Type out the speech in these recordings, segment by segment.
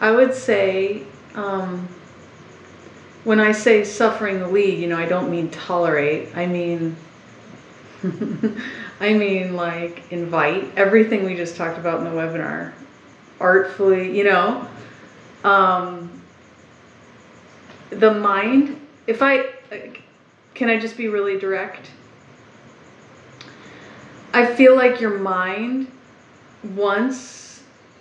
I would say, um, when I say suffering the lead, you know, I don't mean tolerate. I mean, I mean like invite everything we just talked about in the webinar, artfully, you know. Um, the mind, if I, can I just be really direct? I feel like your mind wants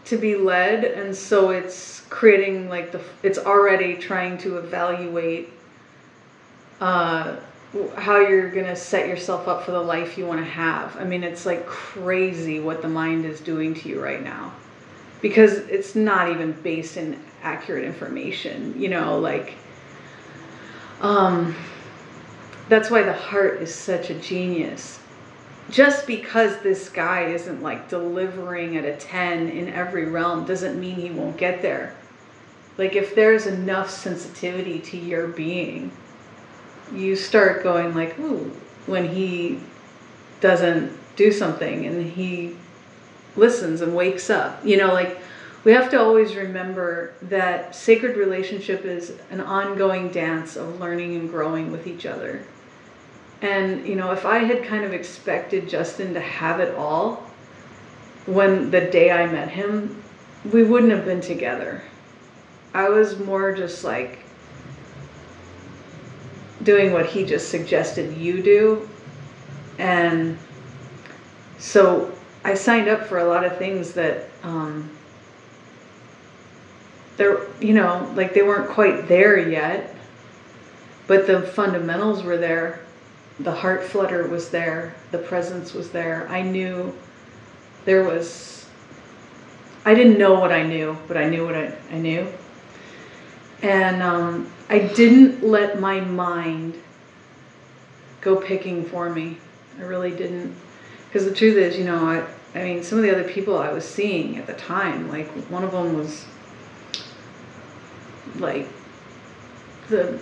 to be led, and so it's creating like the, it's already trying to evaluate uh, how you're to set yourself up for the life you want to have. I mean, it's like crazy what the mind is doing to you right now because it's not even based in accurate information, you know, like um that's why the heart is such a genius. Just because this guy isn't like delivering at a 10 in every realm doesn't mean he won't get there. Like if there's enough sensitivity to your being, you start going like, ooh, when he doesn't do something and he listens and wakes up. You know, like we have to always remember that sacred relationship is an ongoing dance of learning and growing with each other. And, you know, if I had kind of expected Justin to have it all when the day I met him, we wouldn't have been together. I was more just like doing what he just suggested you do. And so I signed up for a lot of things that um, they're you know like they weren't quite there yet, but the fundamentals were there. The heart flutter was there. The presence was there. I knew there was. I didn't know what I knew, but I knew what I, I knew. And um, I didn't let my mind go picking for me. I really didn't. Because the truth is, you know, I, I mean, some of the other people I was seeing at the time, like one of them was like the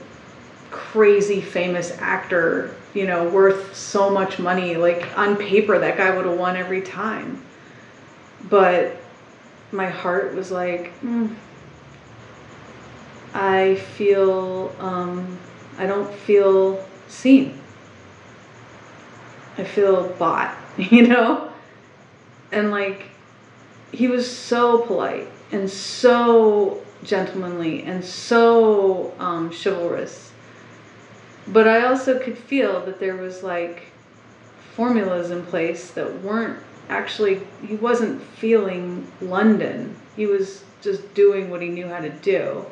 crazy famous actor, you know, worth so much money. Like on paper, that guy would have won every time. But my heart was like, mm, I feel, um, I don't feel seen. I feel bought, you know? And like, he was so polite and so gentlemanly and so um, chivalrous. But I also could feel that there was like formulas in place that weren't actually, he wasn't feeling London. He was just doing what he knew how to do.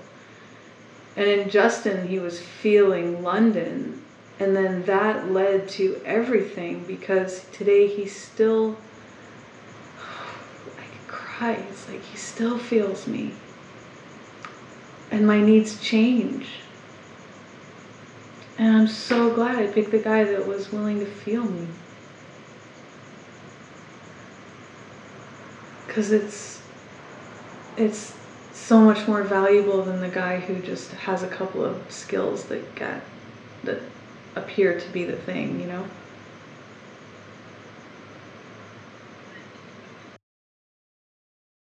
And in Justin, he was feeling London. And then that led to everything because today he still, I could cry. It's like he still feels me and my needs change. And I'm so glad I picked the guy that was willing to feel me. Cause it's it's so much more valuable than the guy who just has a couple of skills that get that appear to be the thing, you know?